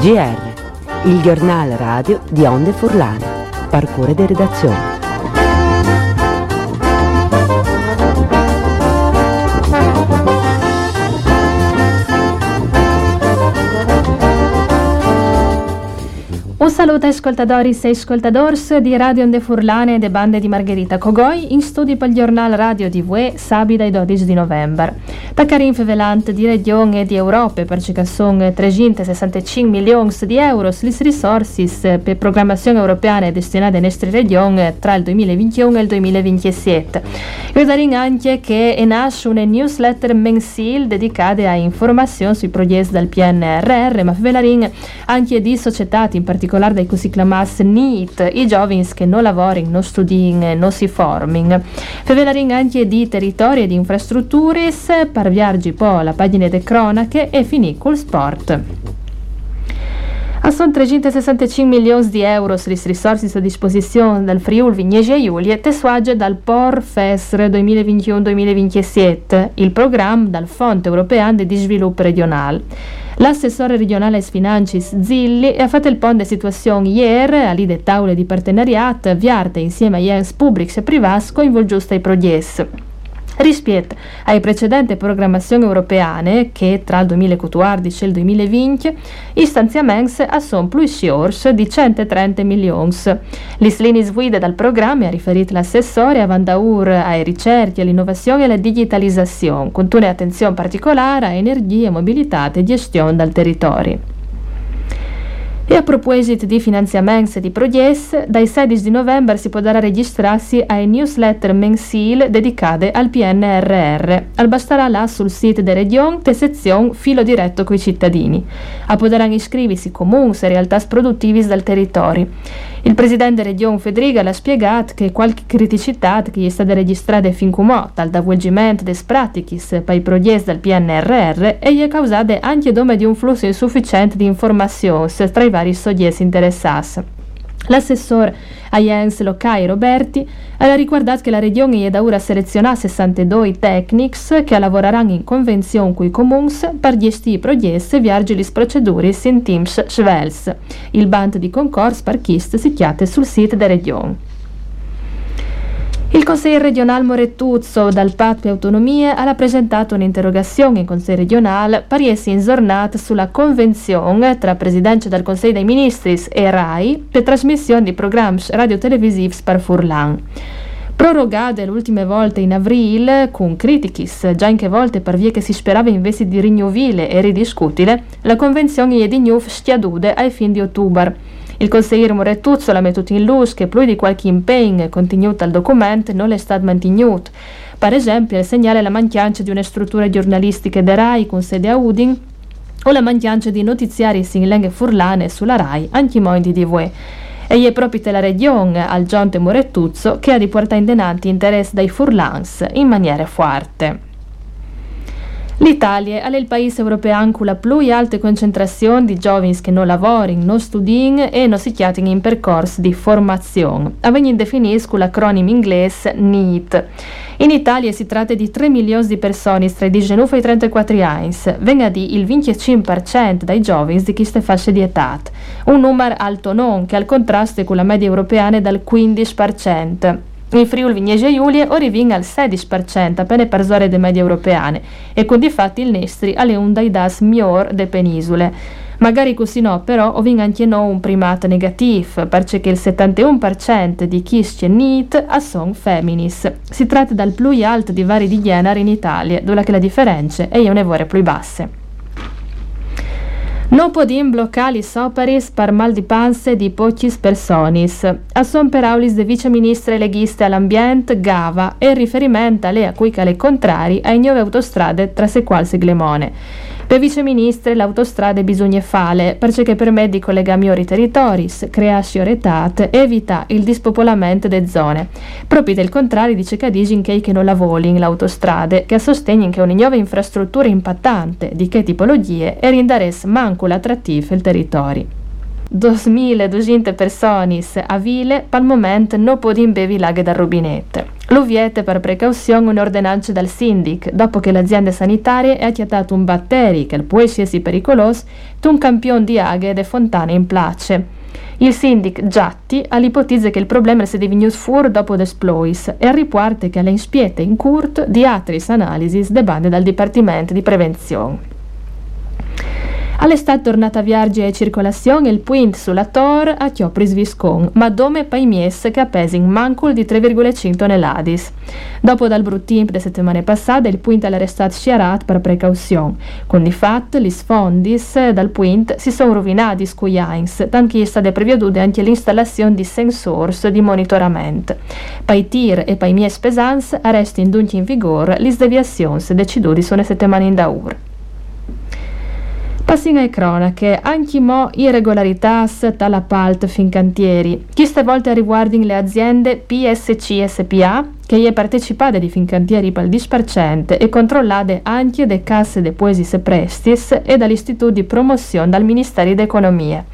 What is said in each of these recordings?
GR, il giornale radio di Onde Furlane. Parcure di redazione. Un saluto ai ascoltatori e ascoltadors di Radio Onde Furlane e de bande di Margherita Cogoi in studio per il giornale radio di VUE sabato dai 12 di novembre. Taccarin fevelant di regione e di Europa perché sono 365 milioni di euro le risorse per programmazione europea destinate alle nostre regioni tra il 2021 e il 2027. Ricordarin anche che nasce una newsletter mensile dedicata a informazioni sui progetti del PNRR, ma fevelarin anche di società in particolare particolare dai così chiamati NEET, i giovani che non lavorano, non studino, non si formino. Fevelarin anche di territori e di infrastrutture, per viaggi poi la pagina delle cronache e finì col sport. A sono 365 milioni di euro le risorse a disposizione del Friuli Vignesi Giulia tesuage dal POR FESR 2021-2027, il programma dal Fondo Europeo di Sviluppo Regionale. L'assessore regionale Sfinancis Zilli ha fatto il ponte situazione ieri alle tavole di partenariato avviate insieme a Jens Publics e Privas coinvolgiuste ai progetti rispetto alle precedenti programmazioni europeane che tra il 2014 e il 2020 i stanziamenti sono più shores di 130 milioni. Le linee guida dal programma ha riferito l'assessore a Vandaur ai ricerche, all'innovazione e alla digitalizzazione, con un'attenzione particolare a energia, mobilità e gestione del territorio. E a proposito di finanziamenti e di progetti, dai 16 di novembre si potrà registrarsi ai newsletter mensili dedicate al PNRR. Al basterà là sul sito della Regione te sezione filo diretto coi cittadini. A potranno iscriversi comuni e realtà produttive del territorio. Il presidente Regione Federica ha spiegato che qualche criticità che è stata registrata fin come dal avvolgimento delle pratiche per i progetti del PNRR è causata anche dome di un flusso insufficiente di informazioni tra i vari soggetti interessati. L'assessore a Jens Locai Roberti ha ricordato che la regione è da ora selezionata 62 technics che lavoreranno in convenzione con i comuni per gestire progetti e viaggi le procedure in teams svels. Il band di concorso per chist si chiate sul sito della regione. Consiglio regionale Morettuzzo dal Patto e Autonomie ha presentato un'interrogazione in Consiglio regionale per essere insornata sulla convenzione tra Presidenza del Consiglio dei Ministri e RAI per trasmissione di programmi radiotelevisivi per Furlan. Prorogate le ultime volte in aprile con critichis, già in che volte per via che si sperava invece di rinnovile e ridiscutile, la convenzione è di Nuf stiadude ai fine di ottobre. Il consigliere Morettuzzo l'ha messo in luce che più di qualche impegno contenuto al documento non è stato mantenuto. Per esempio, segnala la mancanza di una struttura giornalistica da RAI con sede a Udin o la mancanza di notiziari in lingue furlane sulla RAI, anche in di DV. E è proprio la regione, al Gionte Morettuzzo, che ha di portare in denanti interesse dai furlans in maniera forte. L'Italia è il paese europeo con la più alta concentrazione di giovani che non lavorano, non studiano e non si chiamano in percorso di formazione. Avvenendo definisco l'acronimo inglese NEET. In Italia si tratta di 3 milioni di persone tra i 19 e i 34 anni, venga di il 25% dei giovani di queste fasce di età, un numero alto non che al contrasto con la media europea è dal 15%. In Friuli Vignese Giulia arriviamo al 16% appena per zone de medie europeane e con di fatti il Nestri alle un dai das miglior de penisole. Magari così no, però ovin anche no un primato negativo, perché il 71% di chi NEET a son feminis. Si tratta dal più alto di vari di genere in Italia, dove la differenza è un evore più basse. Non podim bloccare i operis per mal di panze di pochis personis. A son per aulis de viceministre leghiste all'ambiente Gava e riferimento alle a contrari ai nuove autostrade tra se qual seglemone. Per viceministre l'autostrade bisogna fare perché permette di collegare migliori territori, crearsi oretate e evita il dispopolamento delle zone. Proprio del contrario dice Cadigin che non lavori in l'autostrade, che sostengono che una nuova infrastruttura impattante di che tipologie e renderes manco l'attrattivo il territorio. 2.200 persone a Vile, pal momento non possono bevi laghe dal rubinetto. Lo viete per precauzione un'ordinanza dal sindic, dopo che l'azienda sanitaria ha chiatato un batteri che può essere pericoloso, tu un campione di aghe e fontane in place. Il sindic Giatti ha l'ipotesi che il problema sia divenuto fuori dopo l'esplois e riporta che le inspiete in curt di altre analisi de bande dal Dipartimento di Prevenzione. All'estate tornata a viaggi e circolazione il punt sulla Tor a Chiopris Viscon, ma dome paimies che appesi in mancul di 3,5 tonneladis. Dopo dal bruttimp de settimane passate, il punt è restato sciarat per precauzione. Con di fatto, gli sfondis dal punt si sono rovinati scuiains, tanto è stata previeduta anche l'installazione di sensors di monitoramento. Pai tir e pai mies pesans arresti dunque in vigore le deviazioni decidute sono settimane in daur. Passino ai cronache, anche mo irregolarità tal'appalto fin cantieri. Queste volte riguardano le aziende PSC SPA, che è partecipate di Fincantieri il 10% e controllate anche da casse de Poesis e Prestis e dall'Istituto di Promozione dal Ministero d'Economia.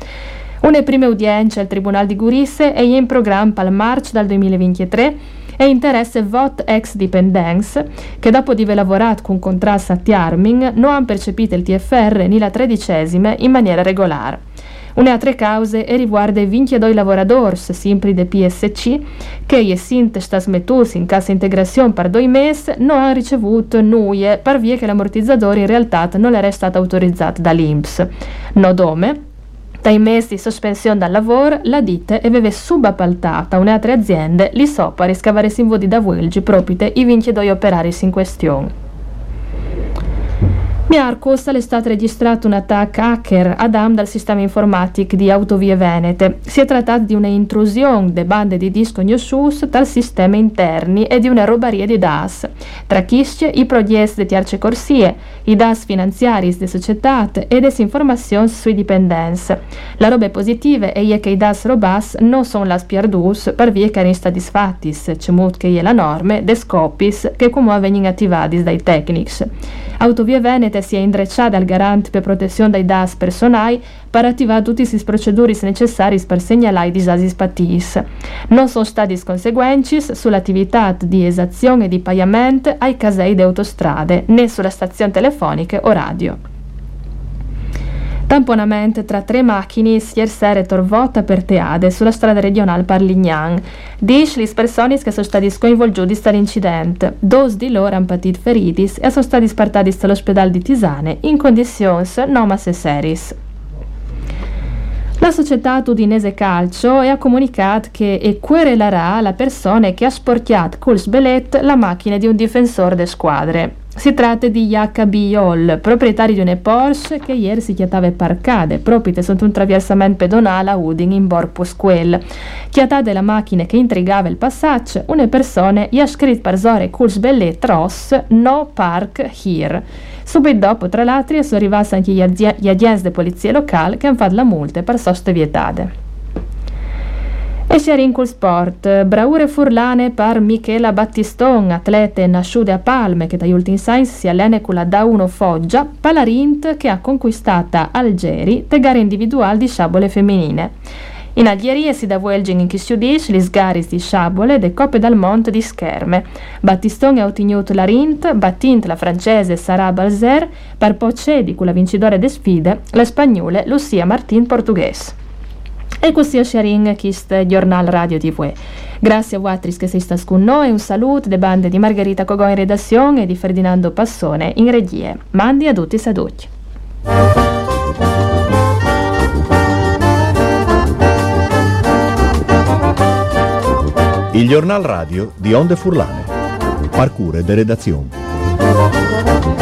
Una prime udienze al Tribunale di Gurisse è in programma al marzo dal 2023 e interesse Vot ex dipendence, che dopo di aver lavorato con contrasto a Tiarming non hanno percepito il TFR né la tredicesima in maniera regolare. Un'altra causa è riguarda i 22 lavoratori, sempre del PSC, che, essendo stasmetusi in cassa integrazione per due mesi, non hanno ricevuto nuie per via che l'ammortizzatore in realtà non era stato autorizzato dall'INPS. No dome, dai mesi di sospensione dal lavoro, la ditta aveva subappaltata a un'altra azienda lì sopra riscavare sinvodi da Wilgi proprio i 22 operari in questione. Miarcos è stato registrato un attacco hacker ad AM dal sistema informatico di Autovie Venete. Si è trattato di un'intrusione de bande di disco News dal sistema interni e di una robaria di DAS. Tra chisce i proies di tierce corsie, i DAS finanziari di società e desinformazioni sui dipendenze. La roba positiva è che i DAS robas non sono la spiardus per via che resta disfattis, cemut che è la norme, de scopis che come vengono attivati dai tecnici. Autovie Venete sia indrecciata al garante per protezione dai DAS personali per attivare tutti i proceduri necessari per segnalare i disagi patis. Non sono stati conseguenci sull'attività di esazione e di pagamento ai casei di autostrade né sulla stazione telefonica o radio. Tamponamento tra tre macchine ieri sera torvota per Teade sulla strada regionale Parlignan. Dice le persone che sono stati sconvolti dall'incidente. Due di loro hanno patito feriti e sono stati spartati all'ospedale di Tisane in condizioni nomas seris. La società tudinese calcio ha comunicato che querelerà la persona che ha sporchiato col sbelet la macchina di un difensore de squadre. Si tratta di Jacobi Hall, proprietario di una Porsche che ieri si chiatava parcade, proprio sotto un traversamento pedonale a Udin in Borpus Quel. Chiatate la macchina che intrigava il passaggio, una persona gli ha scritto per zore cul belle tros no park here. Subito dopo, tra l'altro, sono arrivati anche gli agenti di polizia locale che hanno fatto la multa per soste vietate. E Sharin col sport, braure furlane per Michela Battiston, atleta nasciuta a Palme che dagli ultimi anni si allena con la Da1 Foggia, palarint che ha conquistata Algeri te gare individuali di sciabole femminine. In Algeria si davuelgen in Chissiudis gli sgaris di sciabole de Coppe dal Monte di Scherme. Battiston ha ottenuto la Rint, battint la francese Sarah Balzer, per poi con la vincitore de sfide, la spagnola Lucia Martin portoghese. E così sharing questo giornale radio TV. Grazie a voi che siete con noi, un saluto de bande di Margherita Cogò in redazione e di Ferdinando Passone in regie. Mandi a tutti saluti. Il giornal radio di Onde Furlane. Parcure de redazione.